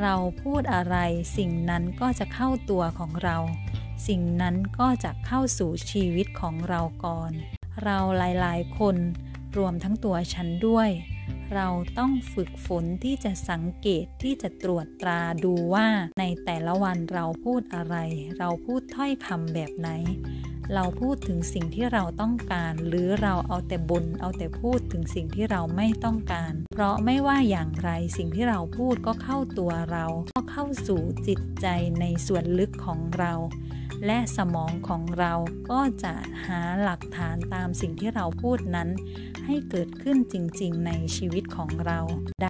เราพูดอะไร สิ่งนั้นก็จะเข้าตัวของเรา สิ่งนั้นก็จะเข้าสู่ชีวิตของเราก่อน เราหลายๆ คนรวมทั้งตัวฉันด้วย เราต้องฝึกฝนที่จะสังเกตที่จะตรวจตราดูว่าในแต่ละวันเราพูดอะไร เราพูดถ้อยคำแบบไหน เราพูดถึงสิ่งที่เราต้องการ หรือเราเอาแต่บนเอาแต่พูดถึงสิ่งที่เราไม่ต้องการ เพราะไม่ว่าอย่างไรสิ่งที่เราพูดก็เข้าตัวเรา ก็เข้าสู่จิตใจในส่วนลึกของเรา และสมองของเราก็จะหาหลักฐานตามสิ่งที่เราพูดนั้น ให้เกิดขึ้นจริงๆในชีวิตของเรา